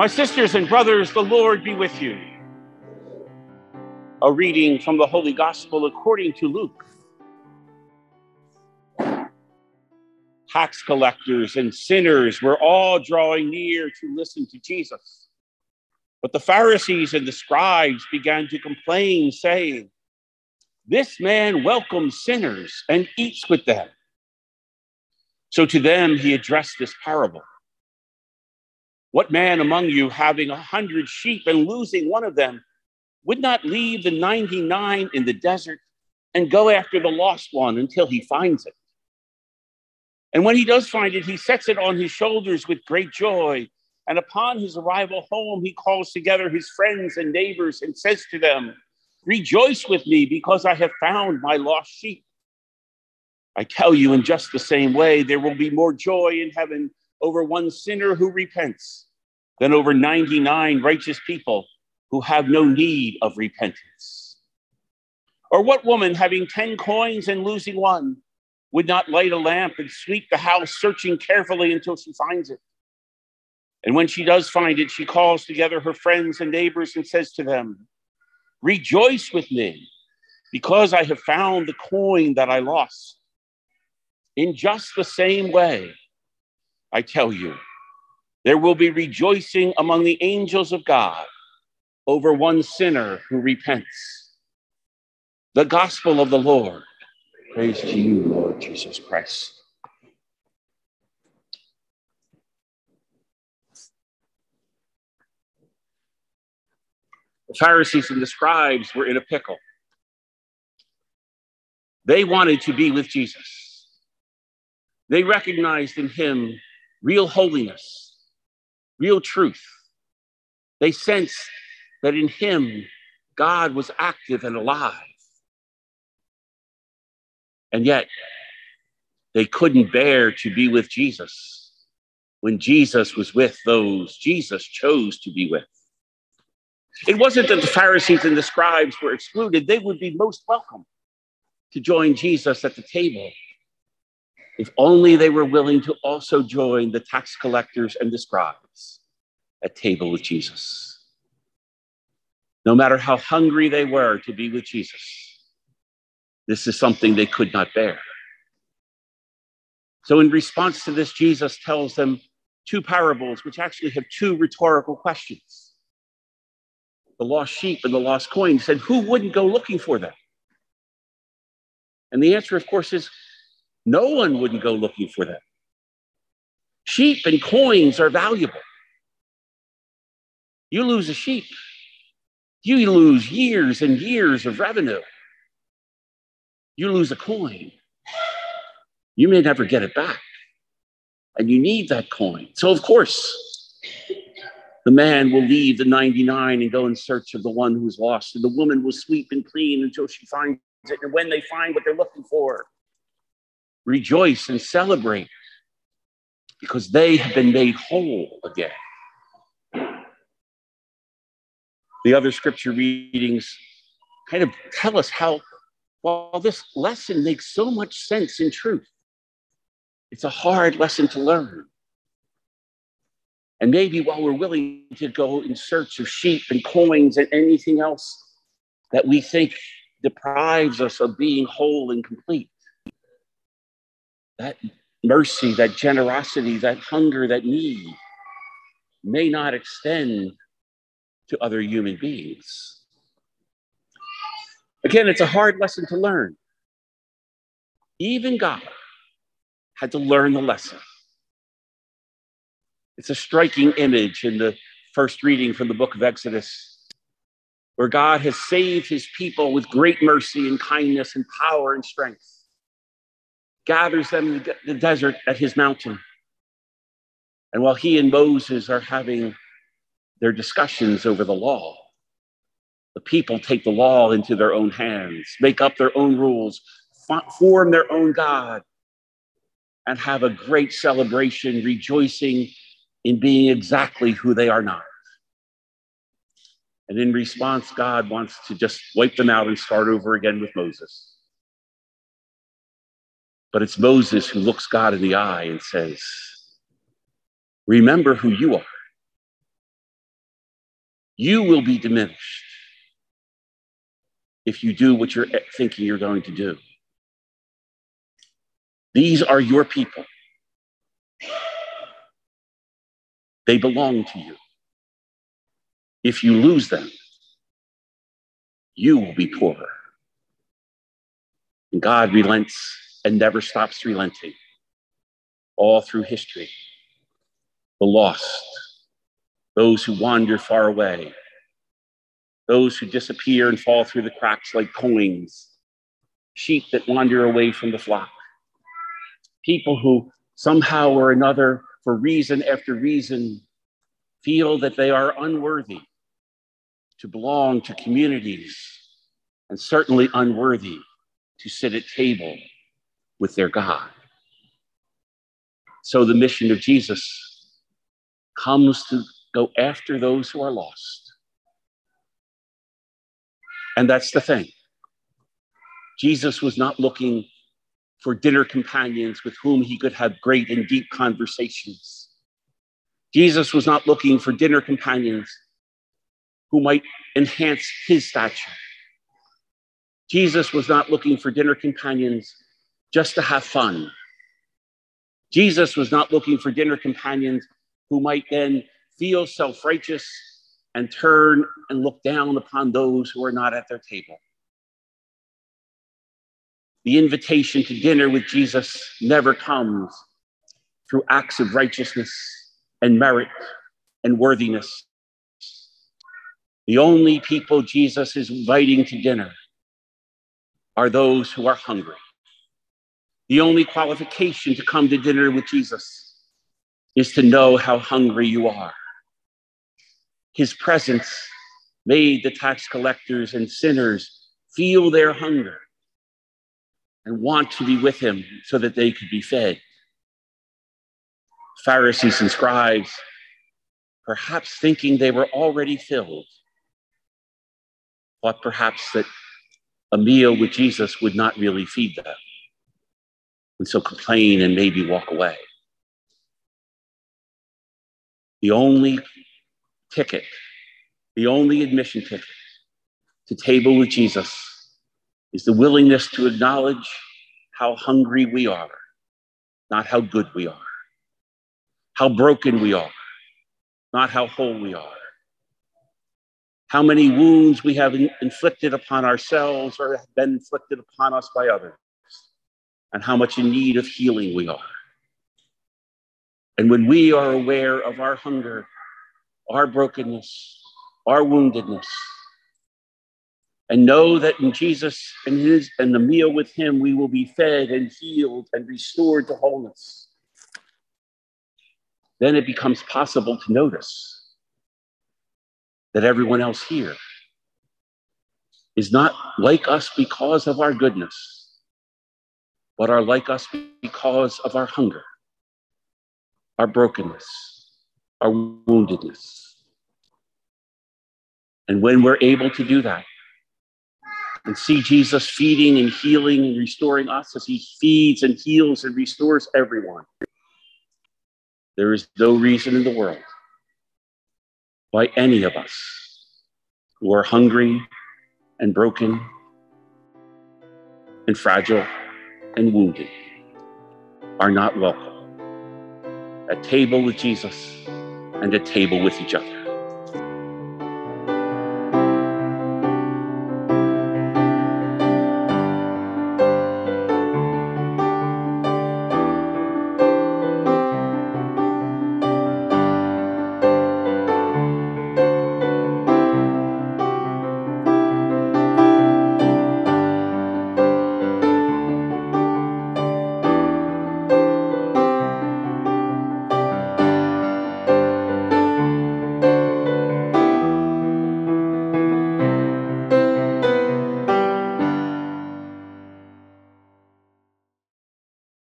My sisters and brothers, the Lord be with you. A reading from the Holy Gospel according to Luke. Tax collectors and sinners were all drawing near to listen to Jesus. But the Pharisees and the scribes began to complain, saying, This man welcomes sinners and eats with them. So to them he addressed this parable. What man among you, having a hundred sheep and losing one of them, would not leave the 99 in the desert and go after the lost one until he finds it? And when he does find it, he sets it on his shoulders with great joy. And upon his arrival home, he calls together his friends and neighbors and says to them, Rejoice with me because I have found my lost sheep. I tell you, in just the same way, there will be more joy in heaven over one sinner who repents than over 99 righteous people who have no need of repentance. Or what woman, having 10 coins and losing one, would not light a lamp and sweep the house, searching carefully until she finds it? And when she does find it, she calls together her friends and neighbors and says to them, Rejoice with me, because I have found the coin that I lost. In just the same way, I tell you, there will be rejoicing among the angels of God over one sinner who repents. The gospel of the Lord. Praise to you, Lord Jesus Christ. The Pharisees and the scribes were in a pickle. They wanted to be with Jesus. They recognized in him real holiness, real truth. They sensed that in him, God was active and alive. And yet, they couldn't bear to be with Jesus when Jesus was with those Jesus chose to be with. It wasn't that the Pharisees and the scribes were excluded, they would be most welcome to join Jesus at the table if only they were willing to also join the tax collectors and the scribes at table with Jesus. No matter how hungry they were to be with Jesus, this is something they could not bear. So, in response to this, Jesus tells them two parables, which actually have two rhetorical questions the lost sheep and the lost coin. Said, Who wouldn't go looking for them? And the answer, of course, is no one wouldn't go looking for them. Sheep and coins are valuable. You lose a sheep, you lose years and years of revenue. You lose a coin, you may never get it back. And you need that coin. So, of course, the man will leave the 99 and go in search of the one who's lost. And the woman will sweep and clean until she finds it. And when they find what they're looking for, rejoice and celebrate because they have been made whole again. The other scripture readings kind of tell us how, while this lesson makes so much sense in truth, it's a hard lesson to learn. And maybe while we're willing to go in search of sheep and coins and anything else that we think deprives us of being whole and complete, that mercy, that generosity, that hunger, that need may not extend to other human beings. Again, it's a hard lesson to learn. Even God had to learn the lesson. It's a striking image in the first reading from the book of Exodus, where God has saved his people with great mercy and kindness and power and strength gathers them in the desert at his mountain. And while he and Moses are having their discussions over the law, the people take the law into their own hands, make up their own rules, form their own God, and have a great celebration, rejoicing in being exactly who they are not. And in response, God wants to just wipe them out and start over again with Moses. But it's Moses who looks God in the eye and says, Remember who you are. You will be diminished if you do what you're thinking you're going to do. These are your people. They belong to you. If you lose them, you will be poorer. And God relents and never stops relenting all through history. The lost, those who wander far away, those who disappear and fall through the cracks like coins, sheep that wander away from the flock, people who somehow or another, for reason after reason, feel that they are unworthy to belong to communities and certainly unworthy to sit at table with their God. So the mission of Jesus comes to go after those who are lost. And that's the thing. Jesus was not looking for dinner companions with whom he could have great and deep conversations. Jesus was not looking for dinner companions who might enhance his stature. Jesus was not looking for dinner companions just to have fun. Jesus was not looking for dinner companions who might then feel self righteous and turn and look down upon those who are not at their table. The invitation to dinner with Jesus never comes through acts of righteousness and merit and worthiness. The only people Jesus is inviting to dinner are those who are hungry. The only qualification to come to dinner with Jesus is to know how hungry you are. His presence made the tax collectors and sinners feel their hunger and want to be with him so that they could be fed. Pharisees and scribes, perhaps thinking they were already filled, thought perhaps that a meal with Jesus would not really feed them, and so complain and maybe walk away. The only ticket, the only admission ticket to table with Jesus is the willingness to acknowledge how hungry we are, not how good we are, how broken we are, not how whole we are, how many wounds we have inflicted upon ourselves or have been inflicted upon us by others, and how much in need of healing we are. And when we are aware of our hunger, our brokenness, our woundedness, and know that in Jesus and his and the meal with him we will be fed and healed and restored to wholeness then it becomes possible to notice that everyone else here is not like us because of our goodness but are like us because of our hunger our brokenness our woundedness and when we're able to do that and see Jesus feeding and healing and restoring us as he feeds and heals and restores everyone. There is no reason in the world why any of us who are hungry and broken and fragile and wounded are not welcome at table with Jesus and at table with each other.